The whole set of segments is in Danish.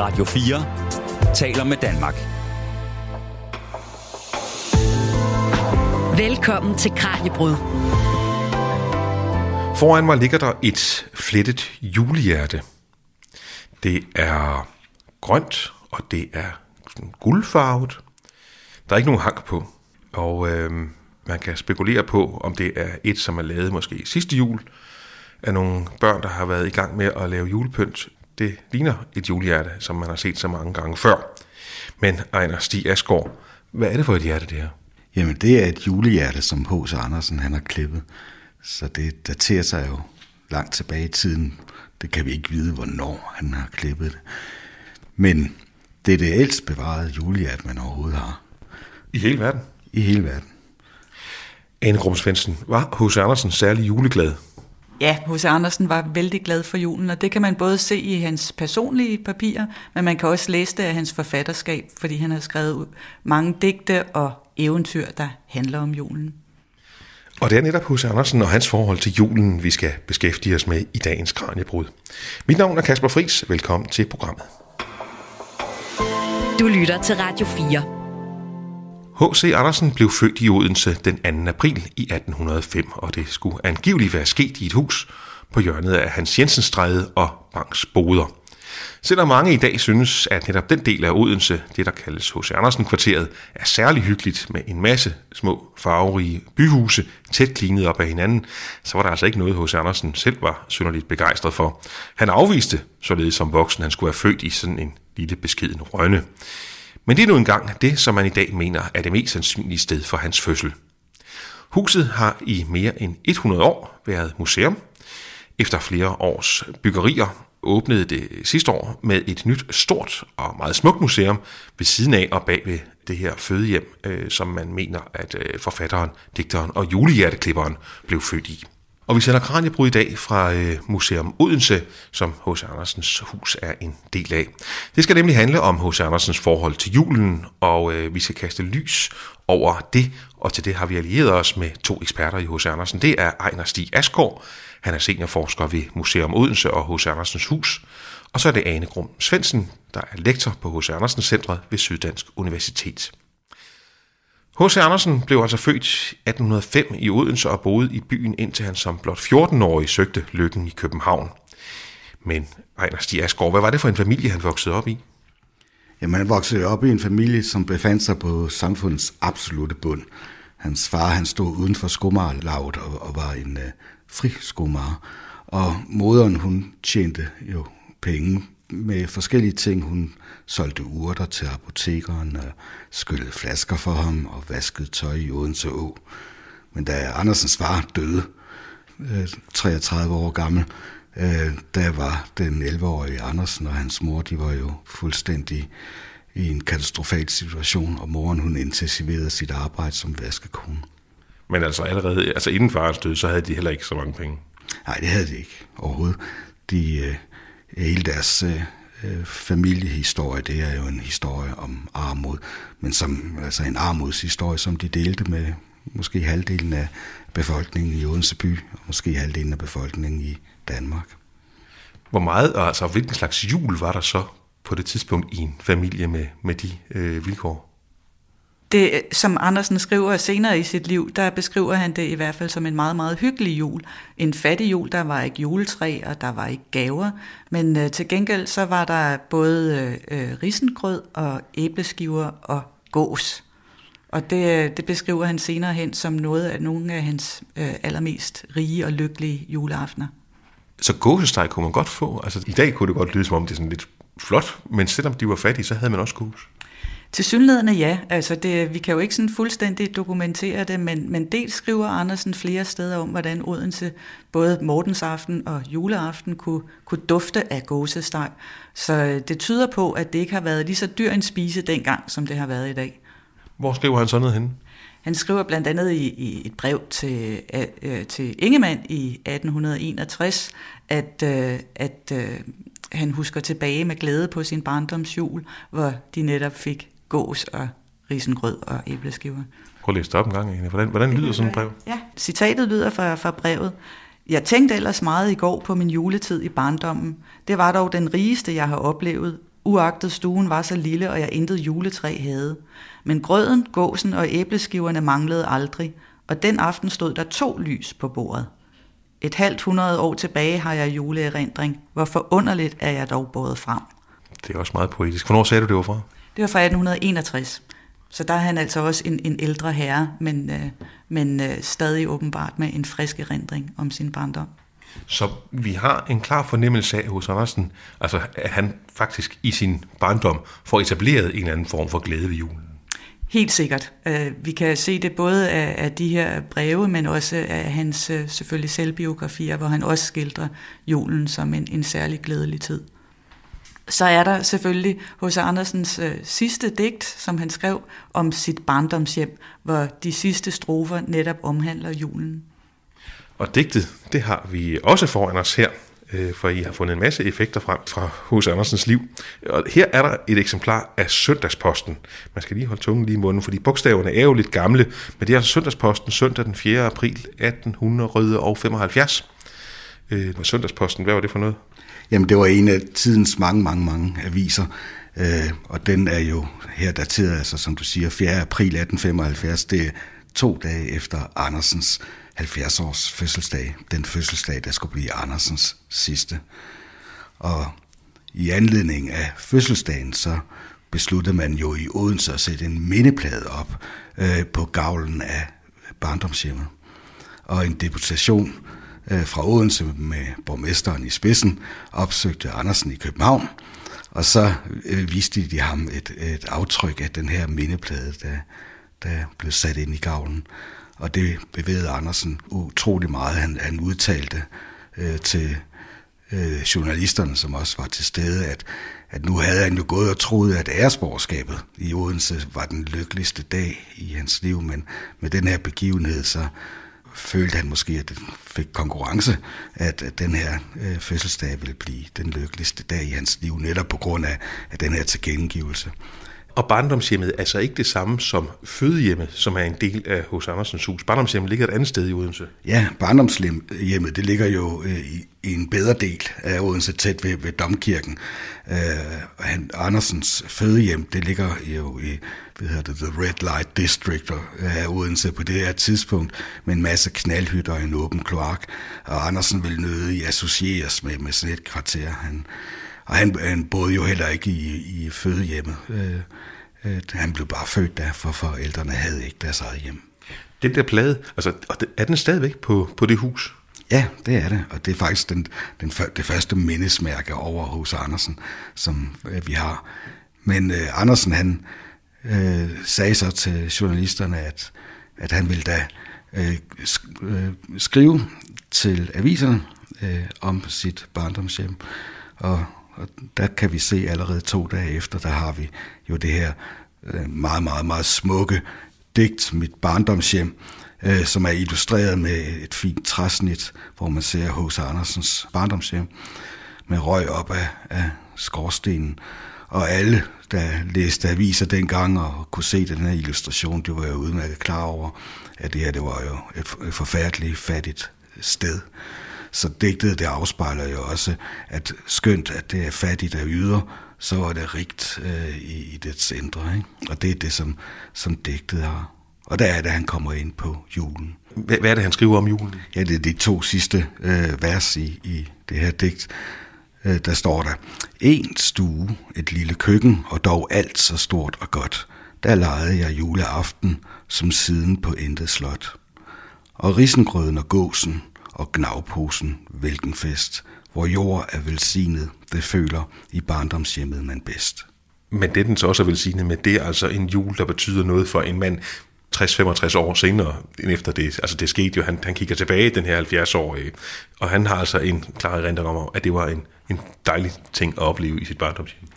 Radio 4 taler med Danmark. Velkommen til Kranjebrud. Foran mig ligger der et flettet julehjerte. Det er grønt, og det er sådan guldfarvet. Der er ikke nogen hang på, og øh, man kan spekulere på, om det er et, som er lavet måske sidste jul, af nogle børn, der har været i gang med at lave julepynt. Det ligner et julehjerte, som man har set så mange gange før. Men Ejner Stig Asgaard, hvad er det for et hjerte, det her? Jamen, det er et julehjerte, som H.C. Andersen han har klippet. Så det daterer sig jo langt tilbage i tiden. Det kan vi ikke vide, hvornår han har klippet det. Men det er det ældst bevarede julehjerte, man overhovedet har. I hele verden? I hele verden. Ane Grum Svendsen, var H.C. Andersen særlig juleglad? Ja, H.C. Andersen var vældig glad for julen, og det kan man både se i hans personlige papirer, men man kan også læse det af hans forfatterskab, fordi han har skrevet mange digte og eventyr, der handler om julen. Og det er netop H.C. Andersen og hans forhold til julen, vi skal beskæftige os med i dagens Kranjebrud. Mit navn er Kasper Fris. Velkommen til programmet. Du lytter til Radio 4. H.C. Andersen blev født i Odense den 2. april i 1805, og det skulle angiveligt være sket i et hus på hjørnet af Hans Jensenstræde og Banks Boder. Selvom mange i dag synes, at netop den del af Odense, det der kaldes H.C. Andersen-kvarteret, er særlig hyggeligt med en masse små farverige byhuse tæt klinet op ad hinanden, så var der altså ikke noget, H.C. Andersen selv var synderligt begejstret for. Han afviste, således som voksen, han skulle være født i sådan en lille beskeden rønne. Men det er nu engang det, som man i dag mener er det mest sandsynlige sted for hans fødsel. Huset har i mere end 100 år været museum. Efter flere års byggerier åbnede det sidste år med et nyt stort og meget smukt museum ved siden af og bag ved det her fødehjem, øh, som man mener, at øh, forfatteren, digteren og julehjerteklipperen blev født i. Og vi sender Kranjebrud i dag fra øh, Museum Odense, som H.C. Andersens hus er en del af. Det skal nemlig handle om H.C. Andersens forhold til julen, og øh, vi skal kaste lys over det, og til det har vi allieret os med to eksperter i H.C. Andersen. Det er Ejner Stig Asgaard, han er seniorforsker ved Museum Odense og H.C. Andersens Hus. Og så er det Ane Grum Svendsen, der er lektor på H.C. Andersen Centret ved Syddansk Universitet. H.C. Andersen blev altså født 1805 i Odense og boede i byen indtil han som blot 14-årig søgte lykken i København. Men Ejner Stig Asgaard, hvad var det for en familie, han voksede op i? Jamen, han voksede op i en familie, som befandt sig på samfundets absolute bund. Hans far han stod uden for skomarlaget og, og var en øh, uh, friskomager. Og moderen, hun tjente jo penge med forskellige ting. Hun solgte urter til apotekeren, og skyllede flasker for ham og vaskede tøj i Odense Å. Men da Andersens far døde, 33 år gammel, der var den 11-årige Andersen og hans mor, de var jo fuldstændig i en katastrofal situation, og moren hun intensiverede sit arbejde som vaskekone. Men altså allerede, altså inden farens død, så havde de heller ikke så mange penge. Nej, det havde de ikke overhovedet. De, øh, hele deres øh, øh, familiehistorie, det er jo en historie om armod, men som, altså en armodshistorie, som de delte med måske halvdelen af befolkningen i Odense by, og måske halvdelen af befolkningen i Danmark. Hvor meget, altså hvilken slags jul var der så på det tidspunkt i en familie med, med de øh, vilkår? Det, som Andersen skriver senere i sit liv, der beskriver han det i hvert fald som en meget, meget hyggelig jul. En fattig jul, der var ikke juletræ, og der var ikke gaver, men øh, til gengæld så var der både øh, øh risengrød og æbleskiver og gås. Og det, øh, det beskriver han senere hen som noget af nogle af hans øh, allermest rige og lykkelige juleaftener. Så gåsesteg kunne man godt få. Altså i dag kunne det godt lyde som om det er sådan lidt flot, men selvom de var fattige, så havde man også gås. Til synligheden ja. Altså det, vi kan jo ikke sådan fuldstændig dokumentere det, men, men dels skriver Andersen flere steder om, hvordan Odense både morgensaften og juleaften kunne, kunne dufte af gåsesteg. Så det tyder på, at det ikke har været lige så dyr en spise dengang, som det har været i dag. Hvor skriver han sådan noget henne? Han skriver blandt andet i, i et brev til, øh, til Ingemann i 1861, at, øh, at øh, han husker tilbage med glæde på sin barndomsjul, hvor de netop fik gås og risengrød og æbleskiver. Prøv at læse det op en gang. Egentlig. Hvordan, hvordan lyder sådan et brev? Ja, citatet lyder fra, fra brevet. Jeg tænkte ellers meget i går på min juletid i barndommen. Det var dog den rigeste, jeg har oplevet. uagtet stuen var så lille, og jeg intet juletræ havde. Men grøden, gåsen og æbleskiverne manglede aldrig, og den aften stod der to lys på bordet. Et halvt hundrede år tilbage har jeg juleerindring. Hvor forunderligt er jeg dog båret frem. Det er også meget poetisk. Hvornår sagde du, det var fra? Det var fra 1861. Så der er han altså også en, en ældre herre, men, øh, men øh, stadig åbenbart med en frisk erindring om sin barndom. Så vi har en klar fornemmelse af hos Andersen, altså at han faktisk i sin barndom får etableret en eller anden form for glæde ved julen. Helt sikkert. Øh, vi kan se det både af, af de her breve, men også af hans øh, selvfølgelig selvbiografier, hvor han også skildrer julen som en, en særlig glædelig tid. Så er der selvfølgelig hos Andersens øh, sidste digt, som han skrev om sit barndomshjem, hvor de sidste strofer netop omhandler julen. Og digtet, det har vi også foran os her, øh, for I har fundet en masse effekter frem fra hos Andersens liv. Og her er der et eksemplar af Søndagsposten. Man skal lige holde tungen lige i munden, fordi bogstaverne er jo lidt gamle, men det er altså Søndagsposten søndag den 4. april 1875. Øh, Søndagsposten, hvad var det for noget? Jamen, det var en af tidens mange, mange, mange aviser, øh, og den er jo her dateret, altså som du siger, 4. april 1875. Det er to dage efter Andersens 70 års fødselsdag. Den fødselsdag, der skulle blive Andersens sidste. Og i anledning af fødselsdagen, så besluttede man jo i Odense at sætte en mindeplade op øh, på gavlen af barndomshjemmet. Og en deputation øh, fra Odense med borgmesteren i spidsen opsøgte Andersen i København, og så øh, viste de ham et, et aftryk af den her mindeplade, der, der blev sat ind i gavlen. Og det bevægede Andersen utrolig meget. Han, han udtalte øh, til øh, journalisterne, som også var til stede, at, at nu havde han jo gået og troet, at æresborgerskabet i Odense var den lykkeligste dag i hans liv, men med den her begivenhed, så følte han måske, at det fik konkurrence, at, at den her øh, fødselsdag ville blive den lykkeligste dag i hans liv, netop på grund af, af den her tilgengivelse. Og barndomshjemmet er altså ikke det samme som fødehjemmet, som er en del af hos Andersens hus. Barndomshjemmet ligger et andet sted i Odense. Ja, barndomshjemmet det ligger jo øh, i, i en bedre del af Odense, tæt ved, ved Domkirken. Øh, han, Andersens fødehjem, det ligger jo i hvad hedder det, The Red Light District af Odense på det her tidspunkt, med en masse knaldhytter og en åben kloak. Og Andersen ville nødig associeres med, med sådan et kvarter. Han, og han, han boede jo heller ikke i, i fødehjemmet. Øh, øh, han blev bare født der, for forældrene havde ikke deres eget hjem. Den der plade, altså, er den stadigvæk på, på det hus? Ja, det er det, og det er faktisk den, den, det første mindesmærke over hos Andersen, som øh, vi har. Men øh, Andersen, han øh, Øh, sagde så til journalisterne, at, at han ville da øh, øh, skrive til aviserne øh, om sit barndomshjem, og og der kan vi se allerede to dage efter, der har vi jo det her øh, meget, meget, meget smukke digt, Mit barndomshjem, øh, som er illustreret med et fint træsnit, hvor man ser H.C. Andersens barndomshjem med røg op af, af skorstenen. Og alle, der læste aviser dengang og kunne se den her illustration, det var jo udmærket klar over, at det her det var jo et forfærdeligt fattigt sted. Så digtet det afspejler jo også, at skønt at det er fattigt af yder, så var det rigt øh, i, i dets indre. Ikke? Og det er det, som, som digtet har. Og der er det, han kommer ind på julen. Hvad, hvad er det, han skriver om julen? Ja, det er de to sidste øh, vers i, i det her digt. Øh, der står der, en stue, et lille køkken, og dog alt så stort og godt. Der legede jeg juleaften, som siden på intet slot. Og risengrøden og gåsen, og gnavposen, hvilken fest, hvor jord er velsignet, det føler i barndomshjemmet man bedst. Men det den så også er velsignet med, det er altså en jul, der betyder noget for en mand 60-65 år senere, end efter det. Altså det skete jo, han, han kigger tilbage, den her 70-årige, og han har altså en klar erindring om, at det var en, en dejlig ting at opleve i sit barndomshjem.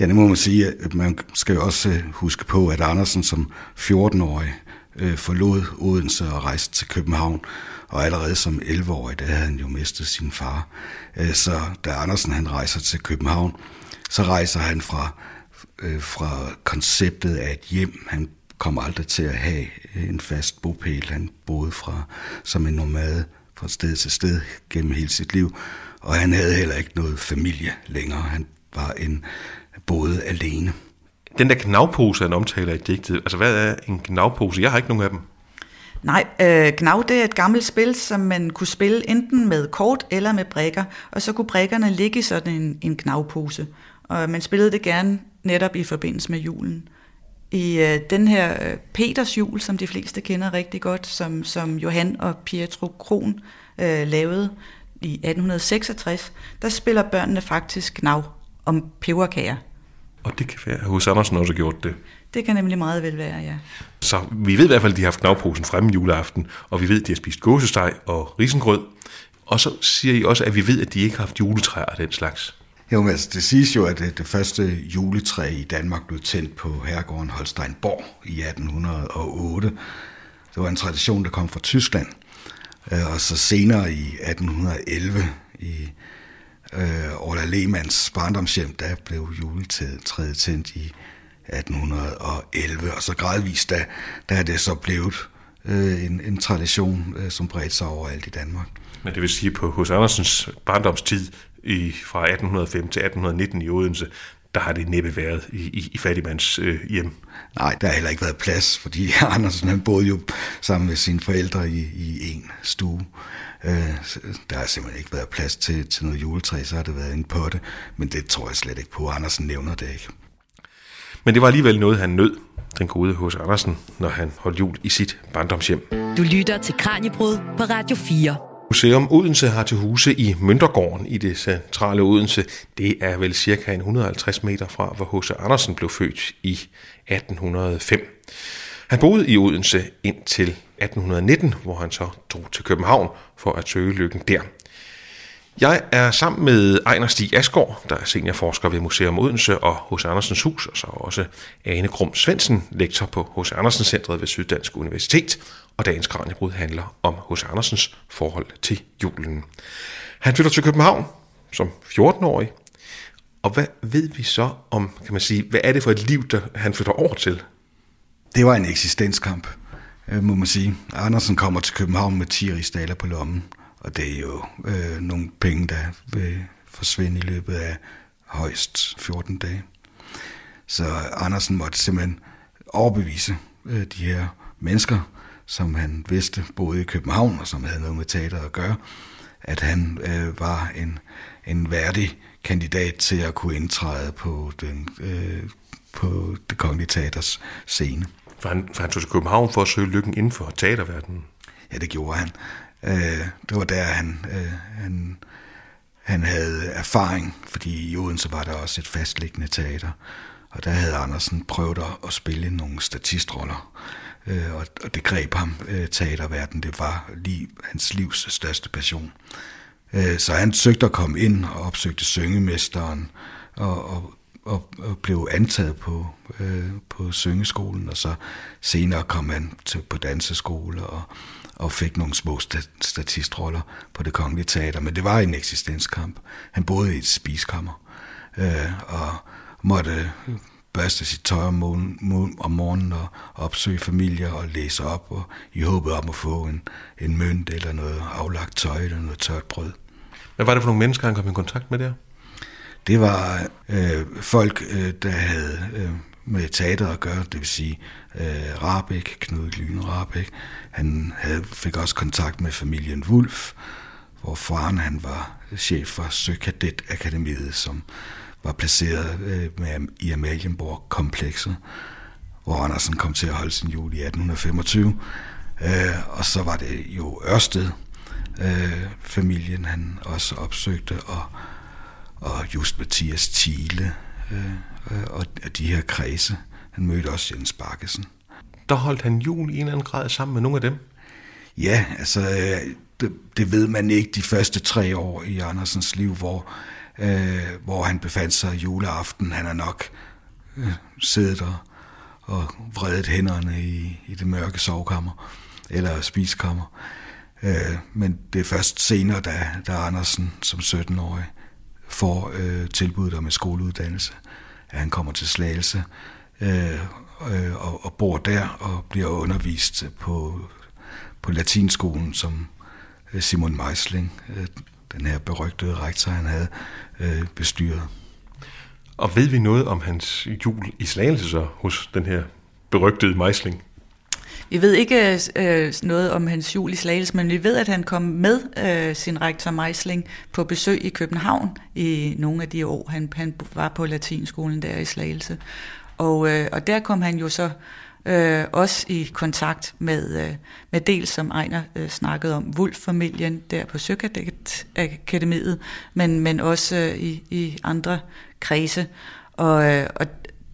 Ja, det må man sige. At man skal jo også øh, huske på, at Andersen som 14-årig øh, forlod Odense og rejste til København. Og allerede som 11-årig, der havde han jo mistet sin far. Øh, så da Andersen han rejser til København, så rejser han fra, øh, fra konceptet af et hjem. Han kom aldrig til at have en fast bopæl. Han boede fra som en nomade fra sted til sted gennem hele sit liv. Og han havde heller ikke noget familie længere. Han var en både alene. Den der knavpose, han omtaler i digtet, altså hvad er en knavpose? Jeg har ikke nogen af dem. Nej, øh, Gnav det er et gammelt spil, som man kunne spille enten med kort eller med brækker, og så kunne brækkerne ligge i sådan en, en knavpose. Og man spillede det gerne netop i forbindelse med julen. I øh, den her øh, Peters jul, som de fleste kender rigtig godt, som, som Johan og Pietro Kron øh, lavede i 1866, der spiller børnene faktisk Gnav om peberkager. Og det kan være, at hos Andersen også har gjort det. Det kan nemlig meget vel være, ja. Så vi ved i hvert fald, at de har haft knavposen fremme juleaften, og vi ved, at de har spist gåsesteg og risengrød. Og så siger I også, at vi ved, at de ikke har haft juletræer og den slags. Jo, men altså, det siges jo, at øh, det, første juletræ i Danmark blev tændt på herregården Holsteinborg i 1808. Det var en tradition, der kom fra Tyskland. Øh, og så senere i 1811 i øh, Orla Lehmanns barndomshjem, der blev juletræet tændt i 1811, og så gradvist, da, der er det så blevet øh, en, en tradition, øh, som bredte sig overalt i Danmark. Men det vil sige, på hos Andersens barndomstid i, fra 1805 til 1819 i Odense, der har det næppe været i, i, i fattigmands øh, hjem. Nej, der har heller ikke været plads, fordi Andersen han boede jo sammen med sine forældre i, i en stue. Øh, der har simpelthen ikke været plads til, til noget juletræ, så har det været en potte, men det tror jeg slet ikke på. Andersen nævner det ikke. Men det var alligevel noget, han nød, den gode hos Andersen, når han holdt jul i sit barndomshjem. Du lytter til Kranjebrud på Radio 4. Museum Odense har til huse i Møntergården i det centrale Odense. Det er vel cirka 150 meter fra, hvor H.C. Andersen blev født i 1805. Han boede i Odense indtil 1819, hvor han så drog til København for at søge lykken der. Jeg er sammen med Ejner Stig Asgaard, der er seniorforsker ved Museum Odense og H.C. Andersens Hus, og så også Ane Grum Svendsen, lektor på H.C. Andersen Centret ved Syddansk Universitet, og dagens Kranjebrud handler om H.C. Andersens forhold til julen. Han flytter til København som 14-årig, og hvad ved vi så om, kan man sige, hvad er det for et liv, der han flytter over til? Det var en eksistenskamp, øh, må man sige. Andersen kommer til København med 10 rigsdaler på lommen, og det er jo øh, nogle penge, der vil forsvinde i løbet af højst 14 dage. Så Andersen måtte simpelthen overbevise øh, de her mennesker, som han vidste boede i København, og som havde noget med teater at gøre, at han øh, var en, en værdig kandidat til at kunne indtræde på, den, øh, på det kongelige teaters scene. For han, for han tog til København for at søge lykken inden for teaterverdenen. Ja, det gjorde han. Øh, det var der, han, øh, han, han havde erfaring, fordi i Odense var der også et fastliggende teater, og der havde Andersen prøvet at, at spille nogle statistroller, øh, og, og det greb ham, øh, teaterverden. Det var lige hans livs største passion. Øh, så han søgte at komme ind og opsøgte syngemesteren, og, og, og, og blev antaget på, øh, på syngeskolen, og så senere kom han til, på danseskole og, og fik nogle små statistroller på det kongelige teater. Men det var en eksistenskamp. Han boede i et spiskammer øh, og måtte børste sit tøj om, morgen, om morgenen og opsøge familier og læse op og i håbet om at få en, en mønt eller noget aflagt tøj eller noget tørt brød. Hvad var det for nogle mennesker, han kom i kontakt med der? Det var øh, folk, øh, der havde øh, med teater at gøre, det vil sige øh, Rabeck, Knud Lyne Rabeck. Han havde, fik også kontakt med familien Wulf, hvor faren han var chef for Søkadet Akademiet, som var placeret øh, med, i Amalienborg-komplekset, hvor Andersen kom til at holde sin jul i 1825. Øh, og så var det jo Ørsted, øh, familien han også opsøgte, og, og just Mathias Thiele, øh, øh, og, og de her kredse. Han mødte også Jens Bakkesen. Der holdt han jul i en eller anden grad sammen med nogle af dem. Ja, altså, øh, det, det ved man ikke de første tre år i Andersens liv, hvor, øh, hvor han befandt sig juleaften. Han er nok øh, siddet og, og vredet hænderne i, i det mørke sovekammer, eller spiskammer. Øh, men det er først senere, da, da Andersen som 17-årig får øh, tilbuddet om en skoleuddannelse, at han kommer til Slagelse øh, øh, og, og bor der og bliver undervist på, på latinskolen, som øh, Simon Meisling, øh, den her berygtede rektor, han havde øh, bestyret. Og ved vi noget om hans jul i Slagelse så hos den her berygtede mejsling? Vi ved ikke øh, noget om hans jul i Slagelse, men vi ved, at han kom med øh, sin rektor Meisling på besøg i København i nogle af de år, han, han var på latinskolen der i Slagelse. Og, øh, og der kom han jo så øh, også i kontakt med, øh, med dels, som Ejner øh, snakkede om, Wulf-familien der på Søkakademiet, men, men også øh, i, i andre kredse. Og, øh, og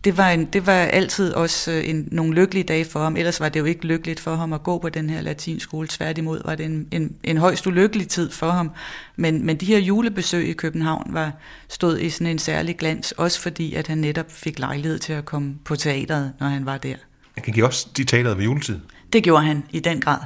det var, en, det var altid også øh, en, nogle lykkelige dage for ham. Ellers var det jo ikke lykkeligt for ham at gå på den her latinskole. Tværtimod var det en, en, en højst ulykkelig tid for ham. Men, men de her julebesøg i København var stod i sådan en særlig glans, også fordi at han netop fik lejlighed til at komme på teateret, når han var der. Han kan give også de teateret ved juletid. Det gjorde han i den grad.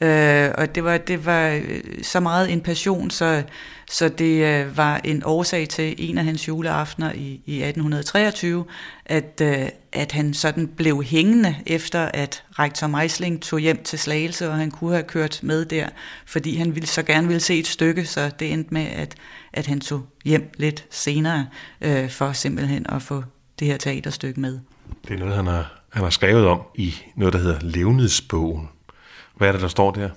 Øh, og det var, det var øh, så meget en passion, så, så det øh, var en årsag til en af hans juleaftener i, i 1823, at, øh, at han sådan blev hængende efter, at rektor Meisling tog hjem til Slagelse, og han kunne have kørt med der, fordi han ville så gerne ville se et stykke, så det endte med, at, at han tog hjem lidt senere, øh, for simpelthen at få det her teaterstykke med. Det er noget, han har han har skrevet om i noget, der hedder Levnedsbogen. Hvad er det, der står der?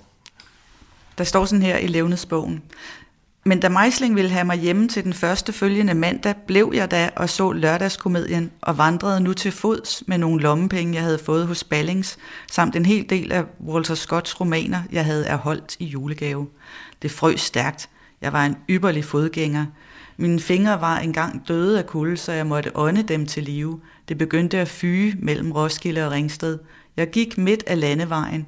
Der står sådan her i Levnedsbogen. Men da Meisling ville have mig hjemme til den første følgende mandag, blev jeg da og så lørdagskomedien og vandrede nu til fods med nogle lommepenge, jeg havde fået hos Ballings, samt en hel del af Walter Scotts romaner, jeg havde erholdt i julegave. Det frøs stærkt. Jeg var en ypperlig fodgænger. Mine fingre var engang døde af kulde, så jeg måtte ånde dem til live. Det begyndte at fyge mellem Roskilde og Ringsted. Jeg gik midt af landevejen,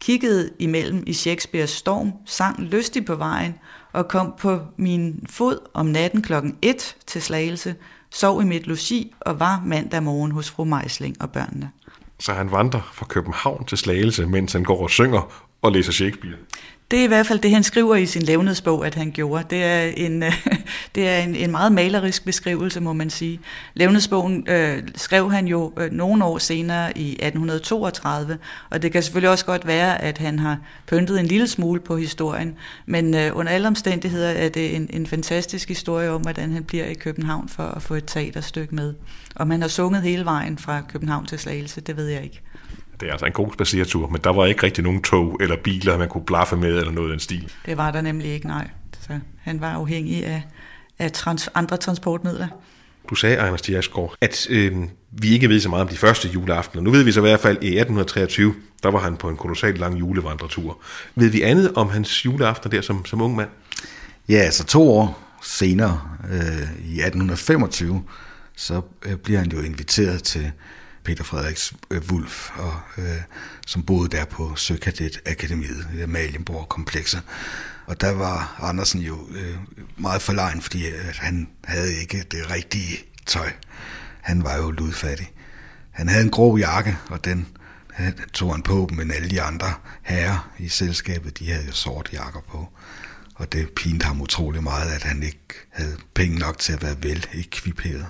kiggede imellem i Shakespeares storm, sang lystig på vejen og kom på min fod om natten klokken 1 til Slagelse, sov i mit logi og var mandag morgen hos fru Meisling og børnene. Så han vandrer fra København til Slagelse, mens han går og synger og læser Shakespeare? Det er i hvert fald det, han skriver i sin levnedsbog, at han gjorde. Det er en, det er en, en meget malerisk beskrivelse, må man sige. Levnedsbogen øh, skrev han jo øh, nogle år senere i 1832, og det kan selvfølgelig også godt være, at han har pyntet en lille smule på historien, men øh, under alle omstændigheder er det en, en fantastisk historie om, hvordan han bliver i København for at få et teaterstykke med. Om han har sunget hele vejen fra København til Slagelse, det ved jeg ikke. Det er altså en god spaceretur, men der var ikke rigtig nogen tog eller biler, man kunne blaffe med eller noget af den stil. Det var der nemlig ikke, nej. Så han var afhængig af, af trans, andre transportmidler. Du sagde, Ejner Stiasgaard, at øh, vi ikke ved så meget om de første juleaftener. Nu ved vi så i hvert fald, i 1823, der var han på en kolossalt lang julevandretur. Ved vi andet om hans juleaftener der som, som ung mand? Ja, altså to år senere, øh, i 1825, så øh, bliver han jo inviteret til Peter Frederiks øh, Wulf, og, øh, som boede der på Søkadet Akademiet, i Amalienborg-komplekset. Og der var Andersen jo øh, meget forlegen, fordi øh, han havde ikke det rigtige tøj. Han var jo ludfattig. Han havde en grå jakke, og den øh, tog han på, men alle de andre herrer i selskabet, de havde jo sorte jakker på. Og det pinte ham utrolig meget, at han ikke havde penge nok til at være vel ekviperet.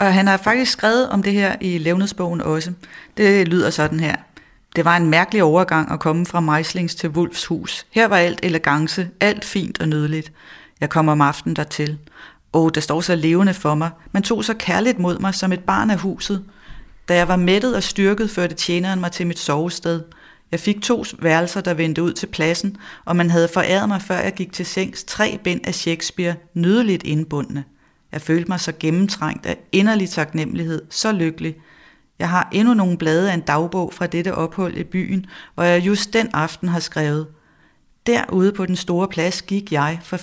Og han har faktisk skrevet om det her i Levnedsbogen også. Det lyder sådan her. Det var en mærkelig overgang at komme fra Meislings til Wulfs hus. Her var alt elegance, alt fint og nydeligt. Jeg kom om aftenen dertil. Åh, det står så levende for mig. Man tog så kærligt mod mig som et barn af huset. Da jeg var mættet og styrket, førte tjeneren mig til mit sovested. Jeg fik to værelser, der vendte ud til pladsen, og man havde foræret mig, før jeg gik til sengs, tre bind af Shakespeare, nydeligt indbundne. Jeg følte mig så gennemtrængt af inderlig taknemmelighed, så lykkelig. Jeg har endnu nogle blade af en dagbog fra dette ophold i byen, hvor jeg just den aften har skrevet. Derude på den store plads gik jeg for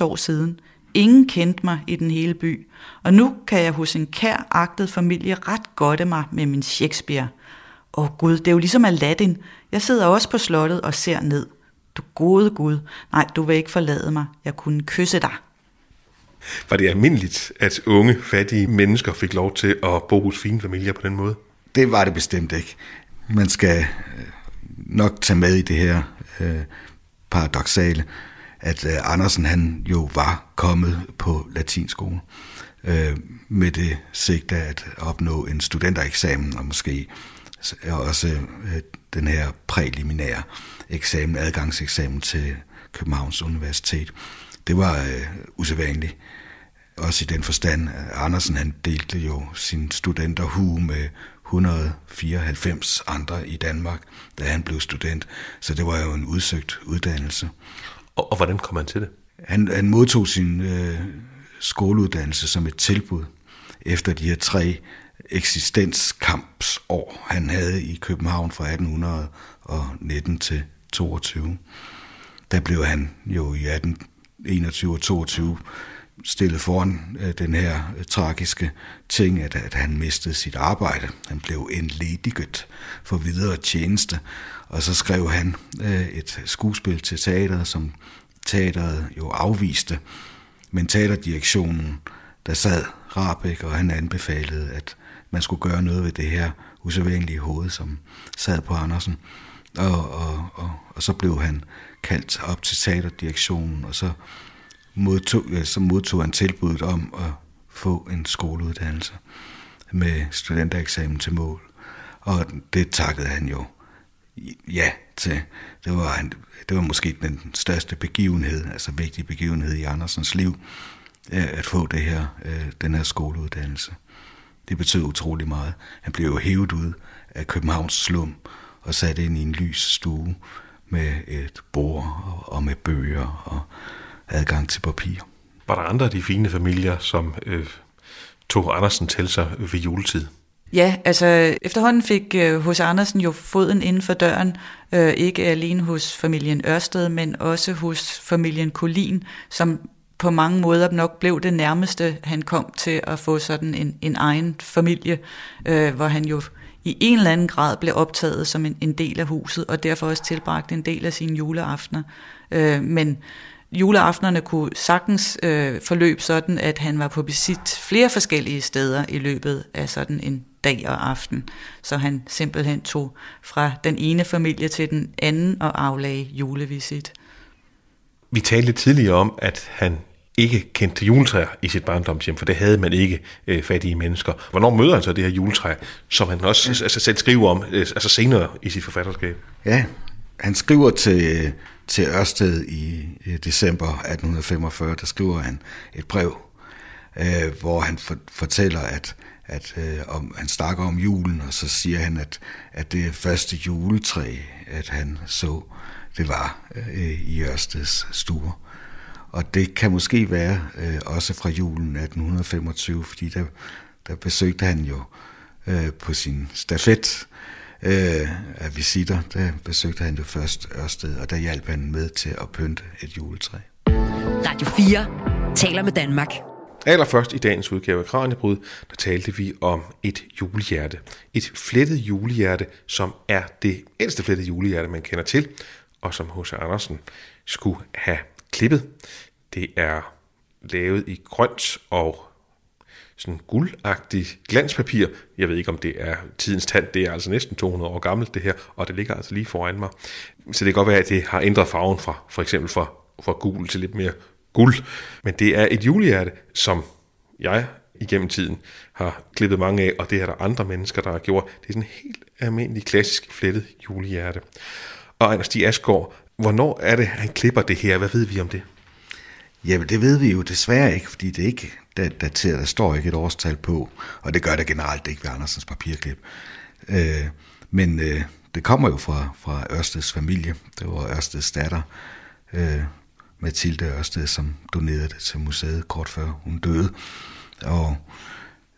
5-6 år siden. Ingen kendte mig i den hele by, og nu kan jeg hos en kær agtet familie ret godte mig med min Shakespeare. Åh Gud, det er jo ligesom Aladdin. Jeg sidder også på slottet og ser ned. Du gode Gud, nej, du vil ikke forlade mig. Jeg kunne kysse dig. Var det almindeligt, at unge, fattige mennesker fik lov til at bo hos fine familier på den måde? Det var det bestemt ikke. Man skal øh, nok tage med i det her øh, paradoxale, at øh, Andersen han jo var kommet på latinskolen øh, med det sigte at opnå en studentereksamen og måske også øh, den her præliminære eksamen, adgangseksamen til Københavns Universitet. Det var øh, usædvanligt også i den forstand, at Andersen han delte jo sin studenterhue med 194 andre i Danmark, da han blev student. Så det var jo en udsøgt uddannelse. Og, og hvordan kom han til det? Han, han modtog sin øh, skoleuddannelse som et tilbud efter de her tre eksistenskampsår, han havde i København fra 1819 til 22. Der blev han jo i 1821 og 22 stillet foran øh, den her øh, tragiske ting, at, at han mistede sit arbejde. Han blev enlediget for videre tjeneste, og så skrev han øh, et skuespil til teateret, som teateret jo afviste. Men teaterdirektionen, der sad Rabeck, og han anbefalede, at man skulle gøre noget ved det her usædvanlige hoved, som sad på Andersen. Og, og, og, og så blev han kaldt op til teaterdirektionen, og så modtog, øh, så modtog han tilbuddet om at få en skoleuddannelse med studentereksamen til mål. Og det takkede han jo ja til. Det var, en, det var måske den største begivenhed, altså vigtig begivenhed i Andersens liv, øh, at få det her, øh, den her skoleuddannelse. Det betød utrolig meget. Han blev jo hævet ud af Københavns slum og sat ind i en lys stue med et bord og med bøger og adgang til papir. Var der andre af de fine familier, som øh, tog Andersen til sig ved juletid? Ja, altså efterhånden fik hos øh, Andersen jo foden inden for døren, øh, ikke alene hos familien Ørsted, men også hos familien Kolin, som på mange måder nok blev det nærmeste, han kom til at få sådan en, en egen familie, øh, hvor han jo i en eller anden grad blev optaget som en, en del af huset, og derfor også tilbragt en del af sine juleaftener. Øh, men juleaftenerne kunne sagtens øh, forløbe sådan, at han var på besit flere forskellige steder i løbet af sådan en dag og aften. Så han simpelthen tog fra den ene familie til den anden og aflagde julevisit. Vi talte tidligere om, at han ikke kendte til juletræer i sit barndomshjem, for det havde man ikke øh, fattige mennesker. Hvornår møder han så det her juletræ, som han også ja. altså, selv skriver om øh, altså senere i sit forfatterskab? Ja, han skriver til, til Ørsted i, december 1845, der skriver han et brev, øh, hvor han for, fortæller, at, at øh, om, han snakker om julen, og så siger han, at, at det første juletræ, at han så, det var øh, i Ørsteds stuer. Og det kan måske være øh, også fra julen 1825, fordi der, der besøgte han jo øh, på sin stafet øh, af visitter, der besøgte han jo først Ørsted, og der hjalp han med til at pynte et juletræ. Radio 4 taler med Danmark. Allerførst i dagens udgave af Kranjebrud, der talte vi om et julehjerte. Et flettet julehjerte, som er det ældste flettede julehjerte, man kender til, og som H.C. Andersen skulle have klippet. Det er lavet i grønt og sådan guldagtigt glanspapir. Jeg ved ikke, om det er tidens tand. Det er altså næsten 200 år gammelt, det her, og det ligger altså lige foran mig. Så det kan godt være, at det har ændret farven fra for eksempel fra, fra gul til lidt mere guld. Men det er et julehjerte, som jeg igennem tiden har klippet mange af, og det er der andre mennesker, der har gjort. Det er sådan en helt almindelig, klassisk flettet julehjerte. Og Anders Stig Asgaard, hvornår er det, han klipper det her? Hvad ved vi om det? Jamen, det ved vi jo desværre ikke, fordi det ikke der, der, Der står ikke et årstal på, og det gør det generelt ikke ved Andersens papirklip. Øh, men øh, det kommer jo fra, fra Ørsteds familie. Det var Ørsteds datter, øh, Mathilde Ørsted, som donerede det til museet kort før hun døde. Og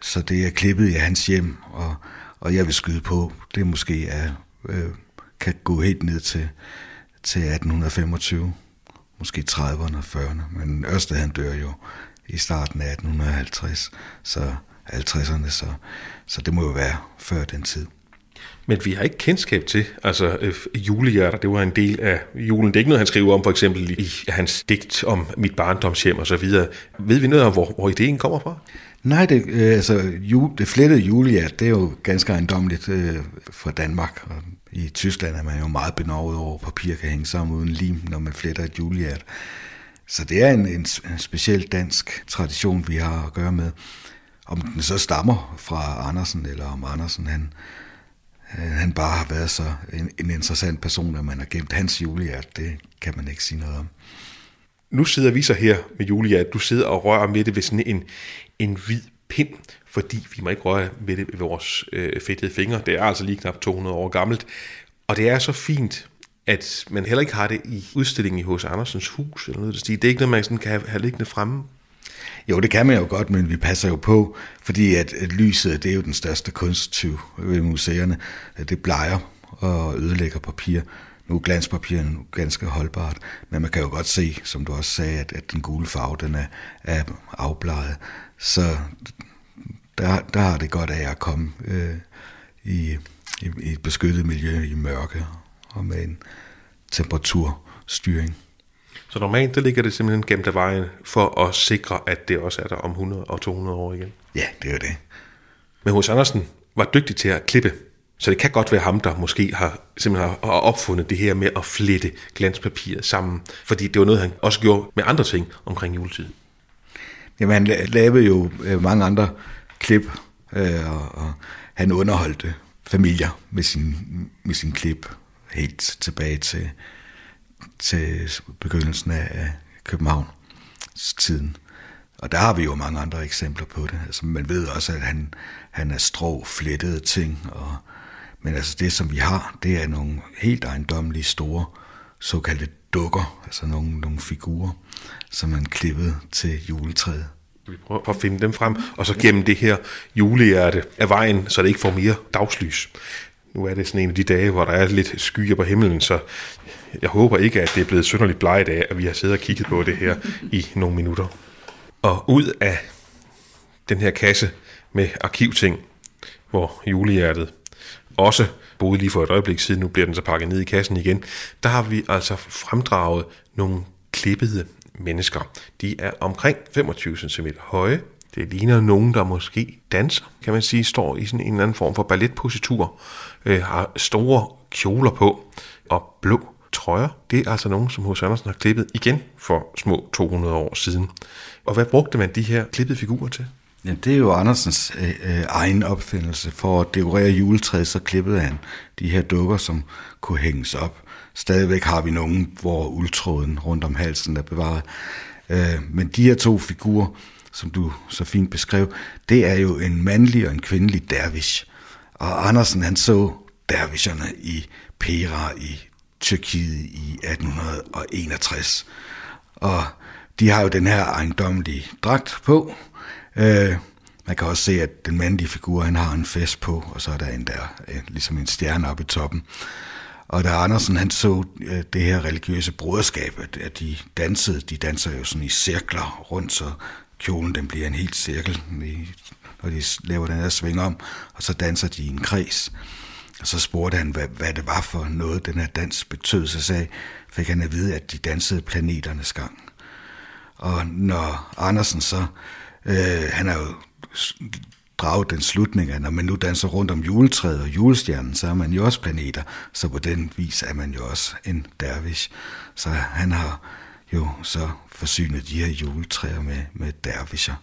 så det er klippet i hans hjem, og, og jeg vil skyde på, det måske er, øh, kan gå helt ned til, til 1825 måske 30'erne og 40'erne, men Ørsted han dør jo i starten af 1850, så 50'erne, så, så det må jo være før den tid. Men vi har ikke kendskab til, altså øh, julehjerter, det var en del af julen. Det er ikke noget, han skriver om, for eksempel i hans digt om mit barndomshjem og så videre. Ved vi noget om, hvor, hvor ideen kommer fra? Nej, det, øh, altså, jul, det flettede julehjert, det er jo ganske ejendomligt øh, fra Danmark. Og I Tyskland er man jo meget benovet over, at papir kan hænge sammen uden lim, når man fletter et julehjert. Så det er en, en, speciel dansk tradition, vi har at gøre med. Om den så stammer fra Andersen, eller om Andersen han, øh, han bare har været så en, en interessant person, at man har gemt hans julehjert, det kan man ikke sige noget om. Nu sidder vi så her med Julia, du sidder og rører med det ved sådan en, en hvid pind, fordi vi må ikke røre med det ved vores øh, fedtede fingre. Det er altså lige knap 200 år gammelt. Og det er så fint, at man heller ikke har det i udstillingen i hos Andersens hus. Eller noget. Det er ikke noget, man sådan kan have, have liggende fremme. Jo, det kan man jo godt, men vi passer jo på, fordi at, at lyset, det er jo den største kunsttyv ved museerne. Det blejer og ødelægger papir. Nu er glanspapiret ganske holdbart, men man kan jo godt se, som du også sagde, at, at den gule farve, den er, er afbleget. Så der, der har det godt af at komme øh, i, i, i et beskyttet miljø i mørke og med en temperaturstyring. Så normalt der ligger det simpelthen gemt af vejen for at sikre, at det også er der om 100 og 200 år igen. Ja, det er det. Men hos Andersen var dygtig til at klippe. Så det kan godt være ham, der måske har, simpelthen har opfundet det her med at flette glanspapiret sammen. Fordi det var noget, han også gjorde med andre ting omkring juletid. Jamen, han lavede jo øh, mange andre klip, øh, og, og han underholdte familier med sin, med sin klip helt tilbage til, til begyndelsen af København tiden. Og der har vi jo mange andre eksempler på det. Altså, man ved også, at han, han er strå flettede ting. Og, men altså det, som vi har, det er nogle helt ejendomlige store såkaldte dukker, altså nogle, nogle figurer, som man klippede til juletræet. Vi prøver at finde dem frem, og så gennem det her julehjerte af vejen, så det ikke får mere dagslys. Nu er det sådan en af de dage, hvor der er lidt skyer på himlen, så jeg håber ikke, at det er blevet synderligt bleget af, at vi har siddet og kigget på det her i nogle minutter. Og ud af den her kasse med arkivting, hvor julehjertet også boede lige for et øjeblik siden, nu bliver den så pakket ned i kassen igen, der har vi altså fremdraget nogle klippede mennesker. De er omkring 25 cm høje. Det ligner nogen, der måske danser, kan man sige, står i sådan en eller anden form for balletpositur, øh, har store kjoler på og blå trøjer. Det er altså nogen, som hos Andersen har klippet igen for små 200 år siden. Og hvad brugte man de her klippede figurer til? Ja, det er jo Andersens øh, øh, egen opfindelse. For at dekorere juletræet, så klippede han de her dukker, som kunne hænges op. Stadigvæk har vi nogen, hvor uldtråden rundt om halsen er bevaret. Øh, men de her to figurer, som du så fint beskrev, det er jo en mandlig og en kvindelig dervish. Og Andersen han så dervisherne i Pera i Tyrkiet i 1861. Og de har jo den her ejendommelige dragt på. Øh, man kan også se, at den mandlige figur, han har en fest på, og så er der en der, øh, ligesom en stjerne oppe i toppen. Og da Andersen han så øh, det her religiøse broderskab, at de dansede, de danser jo sådan i cirkler rundt, så kjolen den bliver en helt cirkel, når de laver den her sving om, og så danser de i en kreds. Og så spurgte han, hvad, hvad det var for noget, den her dans betød. Så sagde, fik han at vide, at de dansede planeternes gang. Og når Andersen så, øh, han har jo draget den slutning, at når man nu danser rundt om juletræet og julestjernen, så er man jo også planeter. Så på den vis er man jo også en dervish. Så han har jo så forsynet de her juletræer med, med dervisher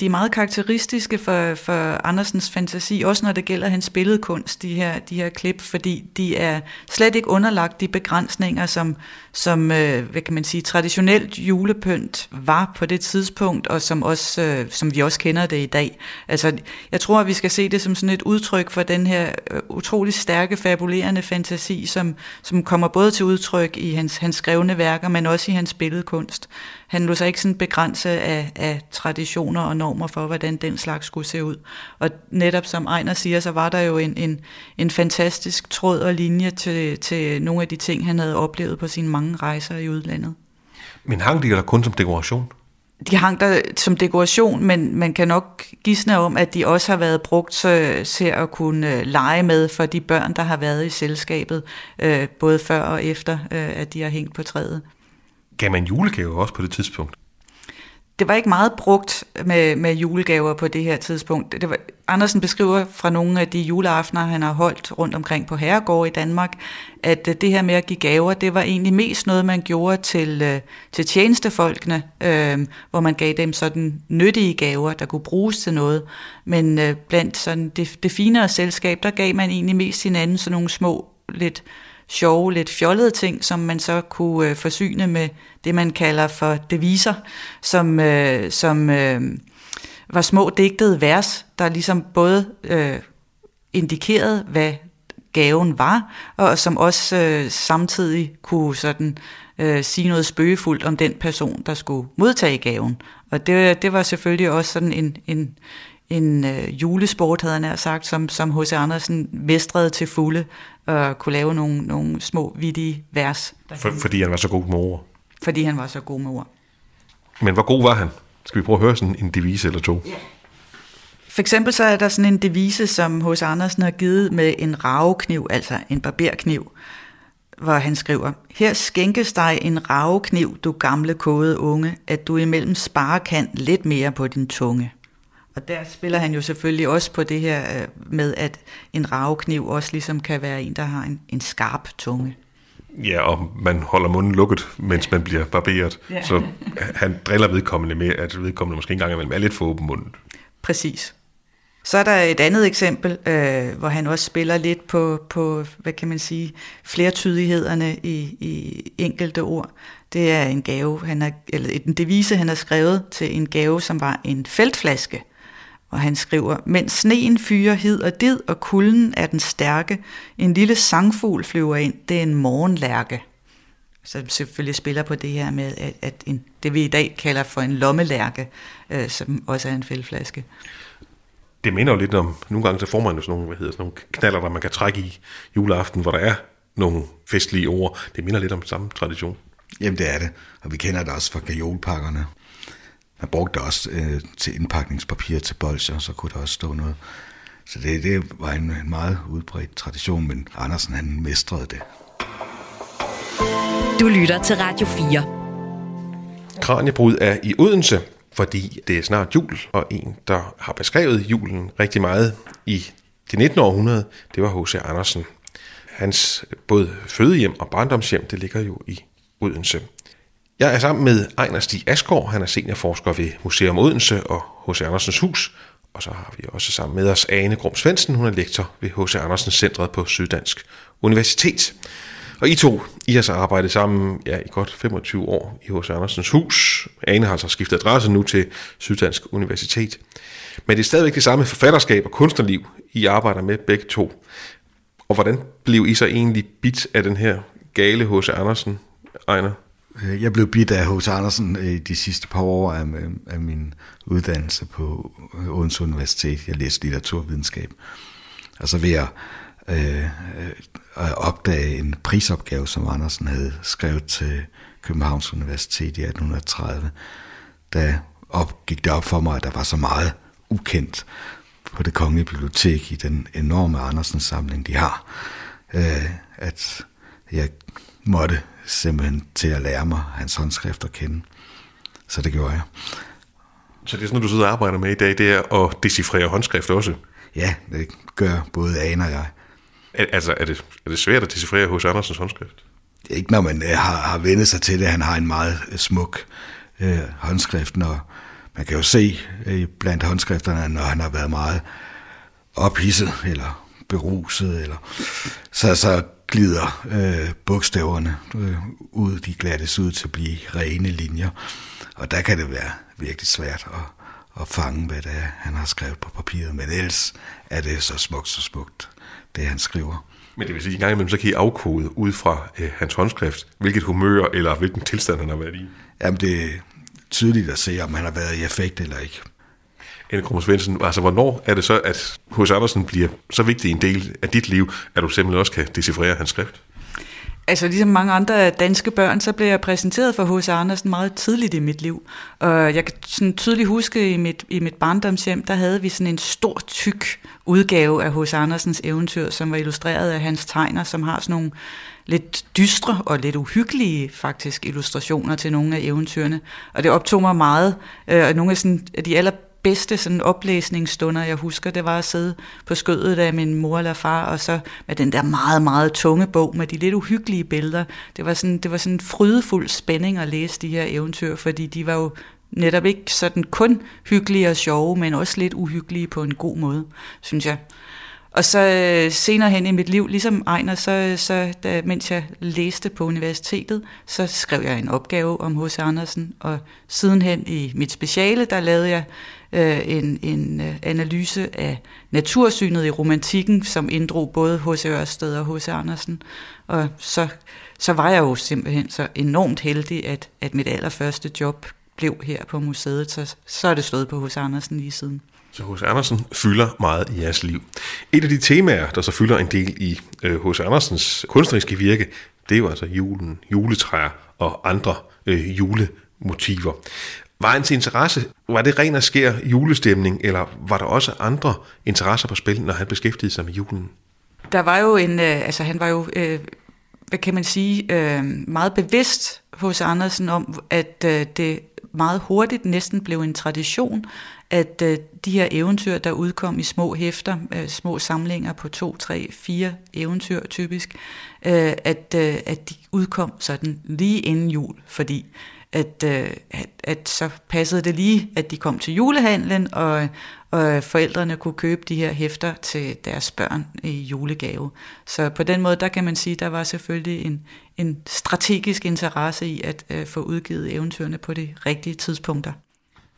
de er meget karakteristiske for, for Andersens fantasi, også når det gælder hans billedkunst, de her, de her klip, fordi de er slet ikke underlagt de begrænsninger, som, som øh, hvad kan man sige, traditionelt julepynt var på det tidspunkt, og som, også, øh, som vi også kender det i dag. Altså, jeg tror, at vi skal se det som sådan et udtryk for den her øh, utrolig stærke, fabulerende fantasi, som, som kommer både til udtryk i hans, hans skrevne værker, men også i hans billedkunst han lå sig ikke sådan begrænse af, af traditioner og normer for, hvordan den slags skulle se ud. Og netop som Ejner siger, så var der jo en, en, en fantastisk tråd og linje til, til nogle af de ting, han havde oplevet på sine mange rejser i udlandet. Men hang de der kun som dekoration? De hang der som dekoration, men man kan nok gisne om, at de også har været brugt til at kunne øh, lege med for de børn, der har været i selskabet, øh, både før og efter, øh, at de har hængt på træet. Gav man julegaver også på det tidspunkt? Det var ikke meget brugt med, med julegaver på det her tidspunkt. Det var, Andersen beskriver fra nogle af de juleaftener, han har holdt rundt omkring på Herregård i Danmark, at øh, det her med at give gaver, det var egentlig mest noget, man gjorde til, øh, til tjenestefolkene, øh, hvor man gav dem sådan nyttige gaver, der kunne bruges til noget. Men øh, blandt sådan det, det finere selskab, der gav man egentlig mest hinanden sådan nogle små, lidt sjove, lidt fjollede ting, som man så kunne øh, forsyne med det, man kalder for deviser, som, øh, som øh, var små digtede vers, der ligesom både øh, indikerede, hvad gaven var, og som også øh, samtidig kunne sådan øh, sige noget spøgefuldt om den person, der skulle modtage gaven. Og det, det var selvfølgelig også sådan en, en, en øh, julesport, havde han sagt, som, som H.C. Andersen mestrede til fulde, og kunne lave nogle, nogle små, vittige vers. For, fordi han var så god med ord. Fordi han var så god med ord. Men hvor god var han? Skal vi prøve at høre sådan en devise eller to? Yeah. For eksempel så er der sådan en devise, som H.C. Andersen har givet med en ravekniv, altså en barberkniv, hvor han skriver, Her skænkes dig en ravekniv, du gamle kode unge, at du imellem spare kan lidt mere på din tunge. Og der spiller han jo selvfølgelig også på det her øh, med, at en ravekniv også ligesom kan være en, der har en, en skarp tunge. Ja, og man holder munden lukket, mens man bliver barberet. Ja. Så han driller vedkommende med, at vedkommende måske engang imellem er lidt for åben munden. Præcis. Så er der et andet eksempel, øh, hvor han også spiller lidt på, på hvad kan man sige, flertydighederne i, i enkelte ord. Det er en gave, han har, eller en devise, han har skrevet til en gave, som var en feltflaske. Og han skriver, mens sneen fyrer hid og did, og kulden er den stærke, en lille sangfugl flyver ind, det er en morgenlærke. Så selvfølgelig spiller på det her med, at, at en, det vi i dag kalder for en lommelærke, øh, som også er en fældflaske det minder jo lidt om, nogle gange så får man jo sådan nogle, hvad hedder, sådan nogle knaller, der man kan trække i juleaften, hvor der er nogle festlige ord. Det minder lidt om samme tradition. Jamen det er det, og vi kender det også fra gajolpakkerne. Man brugte det også øh, til indpakningspapir til bolcher, så kunne der også stå noget. Så det, det var en, en meget udbredt tradition, men Andersen han mestrede det. Du lytter til Radio 4. Kranjebrud er i Odense, fordi det er snart jul, og en, der har beskrevet julen rigtig meget i det 19. århundrede, det var H.C. Andersen. Hans både fødehjem og barndomshjem, det ligger jo i Odense. Jeg er sammen med Ejner Stig Asgaard, han er seniorforsker ved Museum Odense og H.C. Andersens Hus, og så har vi også sammen med os Ane Grum Svendsen, hun er lektor ved H.C. Andersens Centret på Syddansk Universitet. Og I to, I har så arbejdet sammen ja, i godt 25 år i H.C. Andersens hus. Ane har så skiftet adresse nu til Syddansk Universitet. Men det er stadigvæk det samme forfatterskab og kunstnerliv, I arbejder med begge to. Og hvordan blev I så egentlig bit af den her gale H.C. Andersen, Ejner? Øh, jeg blev bidt af H.C. Andersen i de sidste par år af, øh, af min uddannelse på Odense Universitet. Jeg læste litteraturvidenskab. Og så ved jeg øh, at opdage en prisopgave, som Andersen havde skrevet til Københavns Universitet i 1830, der op, gik det op for mig, at der var så meget ukendt på det kongelige bibliotek i den enorme Andersens samling, de har, øh, at jeg måtte simpelthen til at lære mig hans håndskrift at kende. Så det gjorde jeg. Så det er sådan, du sidder og arbejder med i dag, det er at decifrere håndskrift også? Ja, det gør både Ane og jeg. Altså, er det, er det svært at decifrere hos Andersens håndskrift? Det er ikke, når man øh, har, har vendt sig til det. Han har en meget øh, smuk øh, håndskrift, når man kan jo se øh, blandt håndskrifterne, når han har været meget ophidset eller beruset, eller så, så glider øh, bogstaverne øh, ud, de glattes ud til at blive rene linjer. Og der kan det være virkelig svært at, at fange, hvad det er, han har skrevet på papiret. Men ellers er det så smukt, så smukt det han skriver. Men det vil sige, at en gang imellem, så kan I afkode ud fra øh, hans håndskrift, hvilket humør eller hvilken tilstand han har været i. Jamen, det er tydeligt at se, om han har været i effekt eller ikke. Anne Krummer Svendsen, altså hvornår er det så, at hos Andersen bliver så vigtig en del af dit liv, at du simpelthen også kan decifrere hans skrift? Altså ligesom mange andre danske børn, så blev jeg præsenteret for H.C. Andersen meget tidligt i mit liv. Og jeg kan sådan tydeligt huske, i mit, i mit barndomshjem, der havde vi sådan en stor, tyk udgave af H.C. Andersens eventyr, som var illustreret af hans tegner, som har sådan nogle lidt dystre og lidt uhyggelige faktisk illustrationer til nogle af eventyrene. Og det optog mig meget. Øh, og nogle af, sådan, af de aller bedste sådan oplæsningsstunder, jeg husker, det var at sidde på skødet af min mor eller far, og så med den der meget, meget tunge bog med de lidt uhyggelige billeder. Det var sådan, det var sådan en frydefuld spænding at læse de her eventyr, fordi de var jo netop ikke sådan kun hyggelige og sjove, men også lidt uhyggelige på en god måde, synes jeg. Og så øh, senere hen i mit liv, ligesom Ejner, så, så da, mens jeg læste på universitetet, så skrev jeg en opgave om H.C. Andersen, og sidenhen i mit speciale, der lavede jeg øh, en, en øh, analyse af natursynet i romantikken, som inddrog både H.C. Ørsted og H.C. Andersen. Og så, så var jeg jo simpelthen så enormt heldig, at, at mit allerførste job blev her på museet, så, så er det stået på H.C. Andersen lige siden. Så H.C. Andersen fylder meget i jeres liv. Et af de temaer, der så fylder en del i H.C. Øh, Andersens kunstneriske virke, det er jo altså julen, juletræer og andre øh, julemotiver. Var hans interesse, var det ren og skær julestemning, eller var der også andre interesser på spil, når han beskæftigede sig med julen? Der var jo en, øh, altså han var jo, øh, hvad kan man sige, øh, meget bevidst hos Andersen om, at øh, det meget hurtigt næsten blev en tradition, at øh, de her eventyr, der udkom i små hæfter, øh, små samlinger på to, tre, fire eventyr typisk, øh, at, øh, at de udkom sådan lige inden jul, fordi at, øh, at, at så passede det lige, at de kom til julehandlen, og, og forældrene kunne købe de her hæfter til deres børn i julegave. Så på den måde, der kan man sige, der var selvfølgelig en, en strategisk interesse i at øh, få udgivet eventyrene på de rigtige tidspunkter.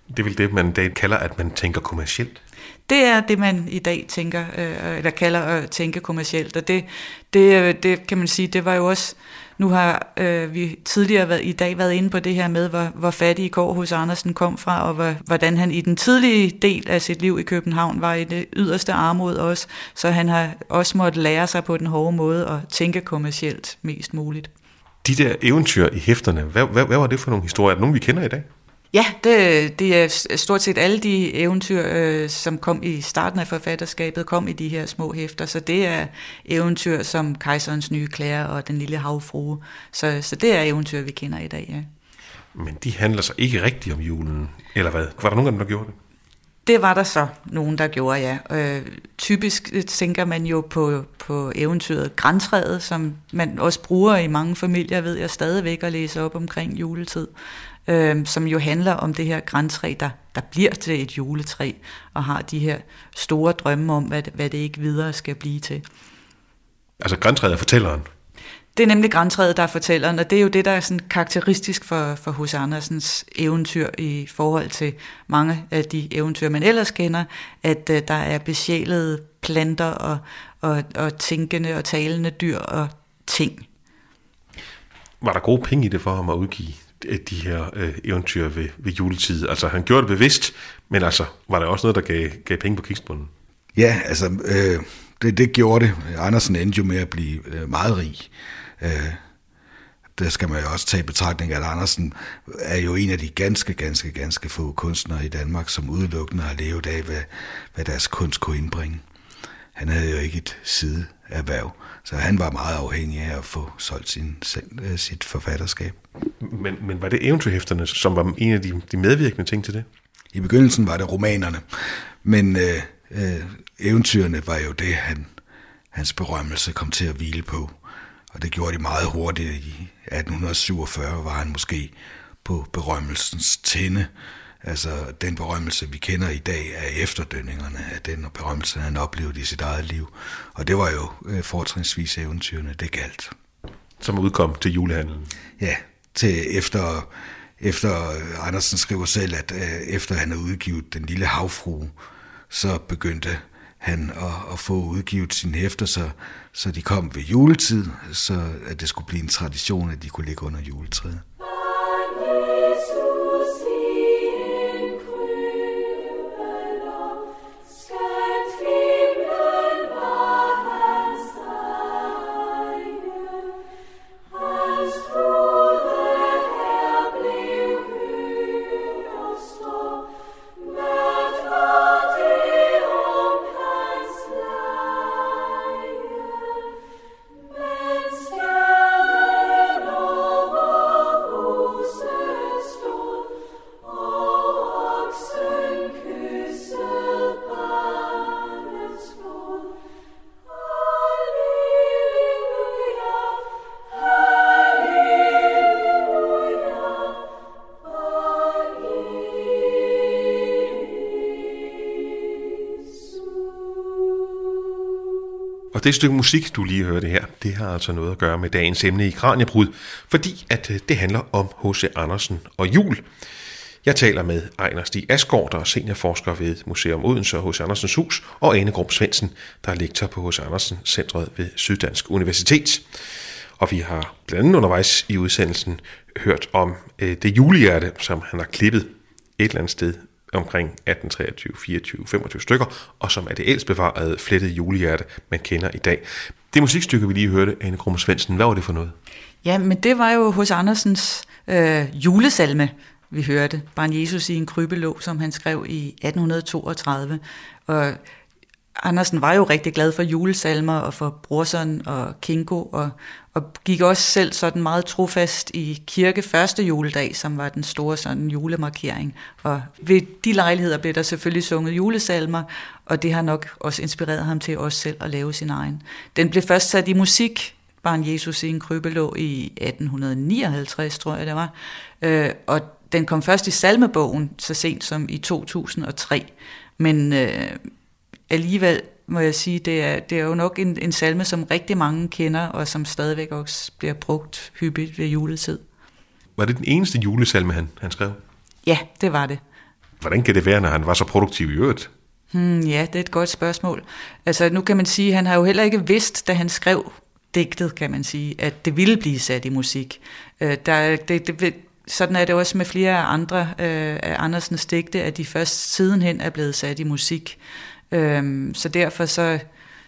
Det er vel det, man i dag kalder, at man tænker kommercielt? Det er det, man i dag tænker, øh, eller kalder at tænke kommercielt, og det, det, øh, det kan man sige, det var jo også, nu har øh, vi tidligere været, i dag været inde på det her med, hvor, hvor fattig går hos Andersen kom fra, og hvor, hvordan han i den tidlige del af sit liv i København var i det yderste armod også, så han har også måttet lære sig på den hårde måde at tænke kommercielt mest muligt. De der eventyr i hæfterne, hvad, hvad, hvad var det for nogle historier? Er det nogen, vi kender i dag? Ja, det, det er stort set alle de eventyr, øh, som kom i starten af forfatterskabet, kom i de her små hæfter. Så det er eventyr som Kejserens nye klæder og Den lille havfrue. Så, så det er eventyr, vi kender i dag, ja. Men de handler så ikke rigtigt om julen, eller hvad? Var der nogen af dem, der gjorde det? Det var der så nogen, der gjorde, ja. Øh, typisk tænker man jo på, på eventyret Græntræet, som man også bruger i mange familier, ved jeg stadigvæk at læse op omkring juletid øh, som jo handler om det her græntræ, der, der bliver til et juletræ, og har de her store drømme om, hvad, hvad det ikke videre skal blive til. Altså græntræet er fortælleren? Det er nemlig græntræet, der er fortælleren, og det er jo det, der er sådan karakteristisk for, for H.C. Andersens eventyr i forhold til mange af de eventyr, man ellers kender, at uh, der er besjælede planter og, og, og tænkende og talende dyr og ting. Var der gode penge i det for ham at udgive Øh, de her øh, eventyr ved, ved juletid. Altså han gjorde det bevidst, men altså var der også noget, der gav, gav penge på kiksbunden? Ja, altså øh, det, det gjorde det. Andersen endte jo med at blive øh, meget rig. Øh, der skal man jo også tage i betragtning, at Andersen er jo en af de ganske, ganske, ganske få kunstnere i Danmark, som udelukkende har levet af, hvad, hvad deres kunst kunne indbringe. Han havde jo ikke et side sideerhverv, så han var meget afhængig af at få solgt sin, øh, sit forfatterskab. Men, men var det eventyrhæfterne, som var en af de, de medvirkende ting til det? I begyndelsen var det romanerne, men øh, øh, eventyrene var jo det, han, hans berømmelse kom til at hvile på. Og det gjorde de meget hurtigt. I 1847 var han måske på berømmelsens tinde. Altså den berømmelse, vi kender i dag, er efterdønningerne af den berømmelse, han oplevede i sit eget liv. Og det var jo øh, fortrinsvis eventyrene, det galt. Som udkom til julehandlen? Ja, til efter, efter Andersen skriver selv, at øh, efter han har udgivet Den lille havfru, så begyndte han at, at få udgivet sine hæfter, så, så de kom ved juletid, så at det skulle blive en tradition, at de kunne ligge under juletræet. Og det stykke musik, du lige hørte her, det har altså noget at gøre med dagens emne i Kranjebrud, fordi at øh, det handler om H.C. Andersen og jul. Jeg taler med Ejner Stig Asgaard, der er seniorforsker ved Museum Odense og H.C. Andersens Hus, og Ane Grum Svendsen, der er lektor på H.C. Andersen Centret ved Syddansk Universitet. Og vi har blandt andet undervejs i udsendelsen hørt om øh, det julehjerte, som han har klippet et eller andet sted omkring 18, 23, 24, 25 stykker, og som er det ældst bevarede flettede julehjerte, man kender i dag. Det musikstykke, vi lige hørte, Anne Krumme Svendsen, hvad var det for noget? Ja, men det var jo hos Andersens øh, julesalme, vi hørte. Barn Jesus i en krybelå, som han skrev i 1832. Og Andersen var jo rigtig glad for julesalmer og for Brorson og Kinko, og, og gik også selv sådan meget trofast i kirke første juledag, som var den store sådan julemarkering. Og ved de lejligheder blev der selvfølgelig sunget julesalmer, og det har nok også inspireret ham til også selv at lave sin egen. Den blev først sat i musik, Barn Jesus i en krybelå i 1859, tror jeg det var, øh, og den kom først i salmebogen så sent som i 2003, men øh, alligevel må jeg sige, det er, det er jo nok en, en salme, som rigtig mange kender, og som stadigvæk også bliver brugt hyppigt ved juletid. Var det den eneste julesalme, han, han skrev? Ja, det var det. Hvordan kan det være, når han var så produktiv i øvrigt? Hmm, ja, det er et godt spørgsmål. Altså, nu kan man sige, at han har jo heller ikke vidst, da han skrev digtet, kan man sige, at det ville blive sat i musik. Øh, der, det, det, sådan er det også med flere andre øh, af Andersens digte, at de først sidenhen er blevet sat i musik. Øhm, så derfor så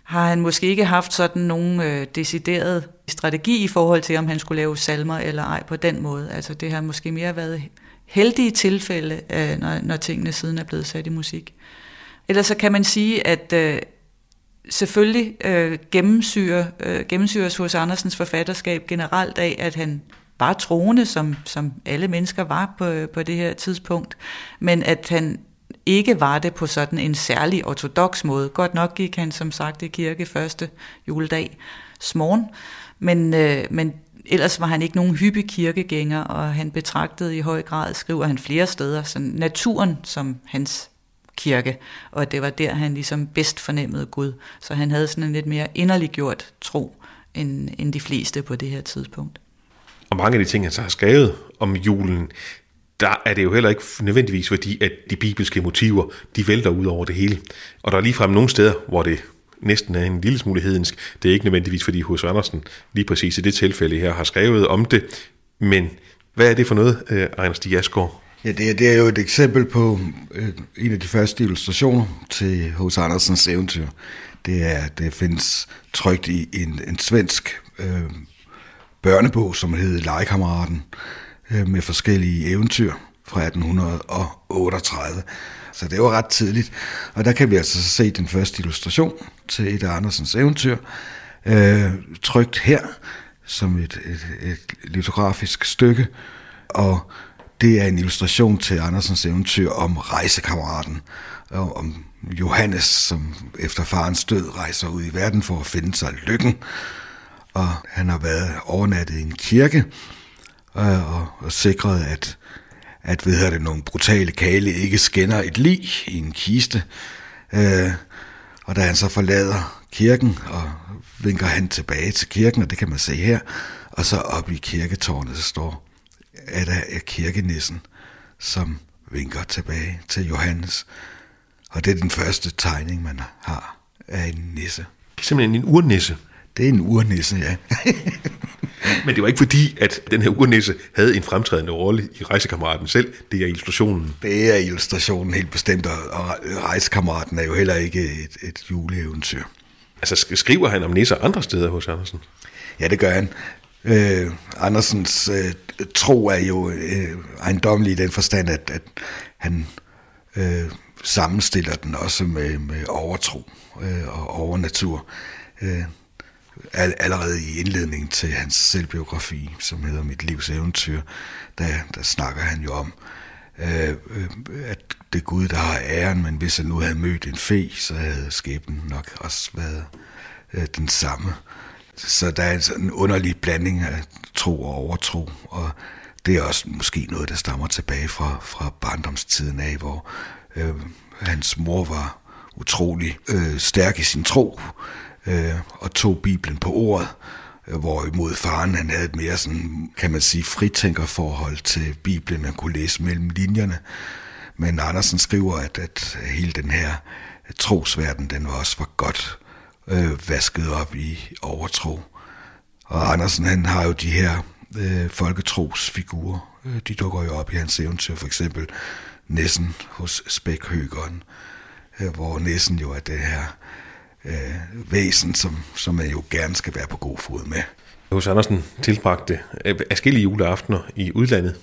har han måske ikke haft sådan nogen øh, decideret strategi i forhold til, om han skulle lave salmer eller ej på den måde. Altså det har måske mere været heldige tilfælde, øh, når, når tingene siden er blevet sat i musik. Ellers så kan man sige, at øh, selvfølgelig øh, gennemsyrer, øh, gennemsyres hos Andersens forfatterskab generelt af, at han var troende, som, som alle mennesker var på, øh, på det her tidspunkt, men at han ikke var det på sådan en særlig ortodox måde. Godt nok gik han som sagt i kirke første juledag smorgen, men, øh, men ellers var han ikke nogen hyppig kirkegænger, og han betragtede i høj grad, skriver han flere steder, sådan naturen som hans kirke, og det var der, han ligesom bedst fornemmede Gud. Så han havde sådan en lidt mere inderliggjort tro, end, end de fleste på det her tidspunkt. Og mange af de ting, han så har skrevet om julen, der er det jo heller ikke nødvendigvis fordi, at de bibelske motiver, de vælter ud over det hele. Og der er ligefrem nogle steder, hvor det næsten er en lille smule hedensk. Det er ikke nødvendigvis, fordi H.C. Andersen lige præcis i det tilfælde her har skrevet om det. Men hvad er det for noget, øh, Ejner Stig Asgaard? Ja, det er, det er jo et eksempel på øh, en af de første illustrationer til H.C. Andersens eventyr. Det er, det findes trygt i en, en svensk øh, børnebog, som hedder Legekammeraten, øh, Øh, med forskellige eventyr fra 1838. Så det var ret tidligt. Og der kan vi altså se den første illustration til et af Andersens eventyr, øh, trygt her som et, et, et litografisk stykke. Og det er en illustration til Andersens eventyr om rejsekammeraten, og om Johannes, som efter farens død rejser ud i verden for at finde sig lykken. Og han har været overnattet i en kirke, og, og, og sikret, at, at ved det, nogle brutale kale ikke skænder et lig i en kiste. Øh, og da han så forlader kirken, og vinker han tilbage til kirken, og det kan man se her, og så op i kirketårnet, så står, at der er kirkenissen, som vinker tilbage til Johannes. Og det er den første tegning, man har af en nisse. Simpelthen en urnisse. Det er en urnisse, ja. Men det var ikke fordi, at den her urnisse havde en fremtrædende rolle i rejsekammeraten selv. Det er illustrationen. Det er illustrationen helt bestemt, og rejsekammeraten er jo heller ikke et, et juleeventyr. Altså skriver han om nisser andre steder hos Andersen? Ja, det gør han. Øh, Andersens øh, tro er jo øh, ejendommelig i den forstand, at, at han øh, sammenstiller den også med, med overtro øh, og overnatur. Øh, allerede i indledningen til hans selvbiografi, som hedder Mit livs eventyr, der, der snakker han jo om, øh, øh, at det er Gud, der har æren, men hvis han nu havde mødt en fe, så havde skæbnen nok også været øh, den samme. Så der er en sådan underlig blanding af tro og overtro, og det er også måske noget, der stammer tilbage fra, fra barndomstiden af, hvor øh, hans mor var utrolig øh, stærk i sin tro, øh, og tog Bibelen på ordet, øh, hvorimod faren han havde et mere sådan, kan man sige, fritænkerforhold til Bibelen, man kunne læse mellem linjerne. Men Andersen skriver, at, at hele den her trosverden, den var også var godt øh, vasket op i overtro. Og Andersen, han har jo de her øh, folketrosfigurer. Øh, de dukker jo op i hans eventyr, for eksempel Nissen hos Spækhøgeren, øh, hvor Nissen jo er det her øh, væsen, som, som man jo gerne skal være på god fod med. Hos Andersen tilbragte afskillige juleaftener i udlandet.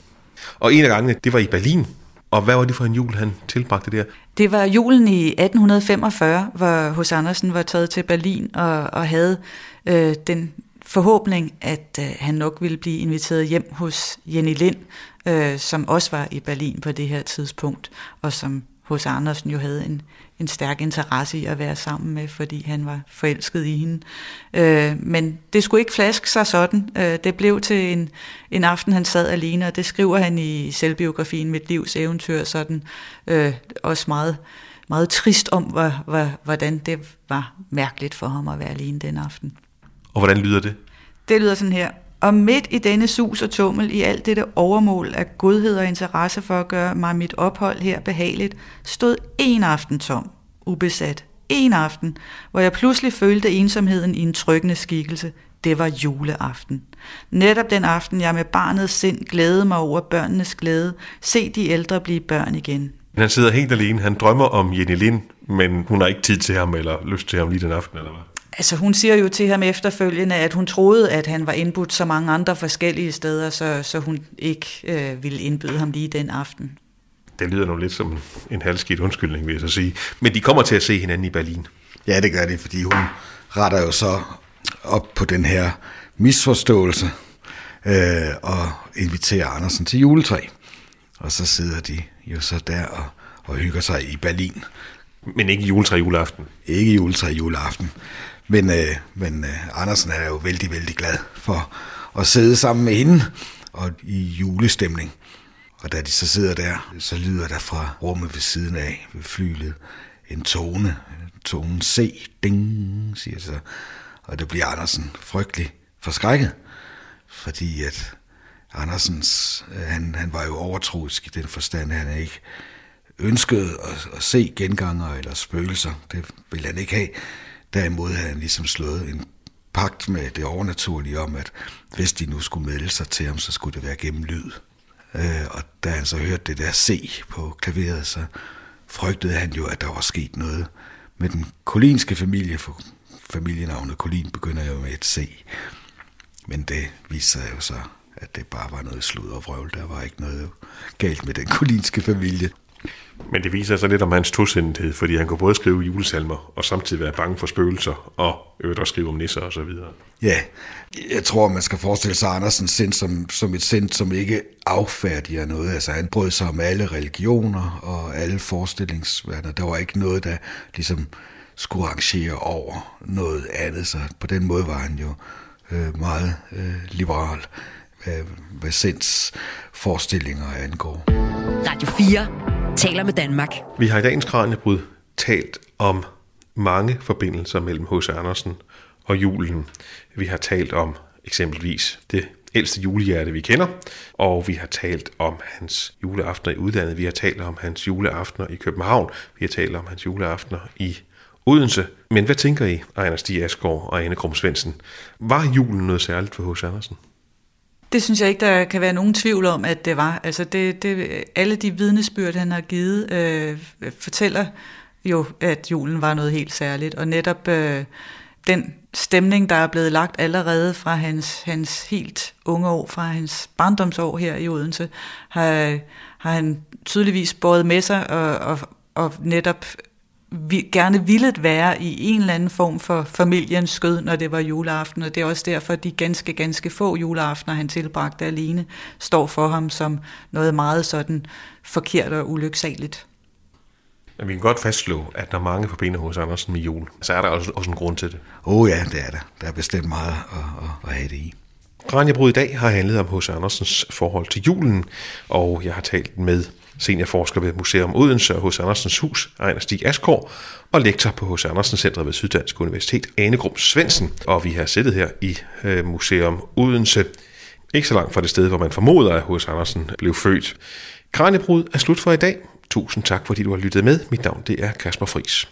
Og en af gangene, det var i Berlin. Og hvad var det for en jul, han tilbragte der? Det var julen i 1845, hvor hos Andersen var taget til Berlin og, og havde øh, den forhåbning, at øh, han nok ville blive inviteret hjem hos Jenny Lind, øh, som også var i Berlin på det her tidspunkt, og som hos Andersen jo havde en, en stærk interesse i at være sammen med, fordi han var forelsket i hende. Øh, men det skulle ikke flaske sig sådan. Øh, det blev til en, en aften, han sad alene, og det skriver han i selvbiografien Mit livs eventyr, sådan øh, også meget, meget trist om, hvor, hvor, hvordan det var mærkeligt for ham at være alene den aften. Og hvordan lyder det? Det lyder sådan her. Og midt i denne sus og tummel, i alt dette overmål af godhed og interesse for at gøre mig mit ophold her behageligt, stod en aften tom, ubesat. En aften, hvor jeg pludselig følte ensomheden i en tryggende skikkelse. Det var juleaften. Netop den aften, jeg med barnets sind glædede mig over børnenes glæde, se de ældre blive børn igen. Han sidder helt alene. Han drømmer om Jenny Lind, men hun har ikke tid til ham eller lyst til ham lige den aften, eller hvad? Altså hun siger jo til ham efterfølgende, at hun troede, at han var indbudt så mange andre forskellige steder, så, så hun ikke øh, ville indbyde ham lige den aften. Det lyder nu lidt som en halvskidt undskyldning, vil jeg så sige. Men de kommer til at se hinanden i Berlin. Ja, det gør de, fordi hun retter jo så op på den her misforståelse øh, og inviterer Andersen til juletræ. Og så sidder de jo så der og, og hygger sig i Berlin. Men ikke juletræ juleaften. Ikke juletræ juleaften. Men, øh, men øh, Andersen er jo vældig, vældig glad for at sidde sammen med hende og i julestemning. Og da de så sidder der, så lyder der fra rummet ved siden af, ved flylet, en tone. Tonen C, ding, siger så. Og det bliver Andersen frygtelig forskrækket, fordi at Andersens, øh, han, han var jo overtroisk i den forstand, han ikke ønskede at, at se genganger eller spøgelser. Det ville han ikke have. Derimod havde han ligesom slået en pagt med det overnaturlige om, at hvis de nu skulle melde sig til ham, så skulle det være gennem lyd. Øh, og da han så hørte det der C på klaveret, så frygtede han jo, at der var sket noget med den kolinske familie, for familienavnet Kolin begynder jo med et C. Men det viste sig jo så, at det bare var noget slud og vrøvl. Der var ikke noget galt med den kolinske familie. Men det viser sig lidt om hans tosindhed, fordi han kunne både skrive julesalmer og samtidig være bange for spøgelser og øvrigt også skrive om nisser og så videre. Ja, jeg tror, man skal forestille sig Andersens sind som, som et sind, som ikke affærdiger noget. Altså han brød sig om alle religioner og alle forestillingsverdener. Der var ikke noget, der ligesom skulle arrangere over noget andet. Så på den måde var han jo øh, meget øh, liberal, hvad, hvad sinds forestillinger angår. Radio 4 taler med Danmark. Vi har i dagens Kranjebrud talt om mange forbindelser mellem H.C. Andersen og julen. Vi har talt om eksempelvis det ældste julehjerte, vi kender, og vi har talt om hans juleaftener i udlandet, vi har talt om hans juleaftener i København, vi har talt om hans juleaftener i Odense. Men hvad tænker I, Ejner Stig Asgaard og Anne Krum Svendsen? Var julen noget særligt for H.C. Andersen? Det synes jeg ikke, der kan være nogen tvivl om, at det var. Altså det, det, alle de vidnesbyrd, han har givet, øh, fortæller jo, at julen var noget helt særligt. Og netop øh, den stemning, der er blevet lagt allerede fra hans, hans helt unge år, fra hans barndomsår her i Odense, har, har han tydeligvis båret med sig og, og, og netop vi gerne ville være i en eller anden form for familiens skød, når det var juleaften, og det er også derfor, at de ganske, ganske få juleaftener, han tilbragte alene, står for ham som noget meget sådan forkert og ulyksaligt. Men vi kan godt fastslå, at når mange forbinder hos Andersen med jul, så er der også, også en grund til det. Åh oh ja, det er der. Der er bestemt meget at, at, at have det i. Granjebrud i dag har handlet om H.C. Andersens forhold til julen, og jeg har talt med Seniorforsker ved Museum Odense og hos Andersens Hus, Ejner Stig Askår, og lektor på hos Andersen Center ved Syddansk Universitet, Ane Grum Svendsen. Og vi har siddet her i øh, Museum Odense, ikke så langt fra det sted, hvor man formoder, at hos Andersen blev født. Kranjebrud er slut for i dag. Tusind tak, fordi du har lyttet med. Mit navn det er Kasper Fris.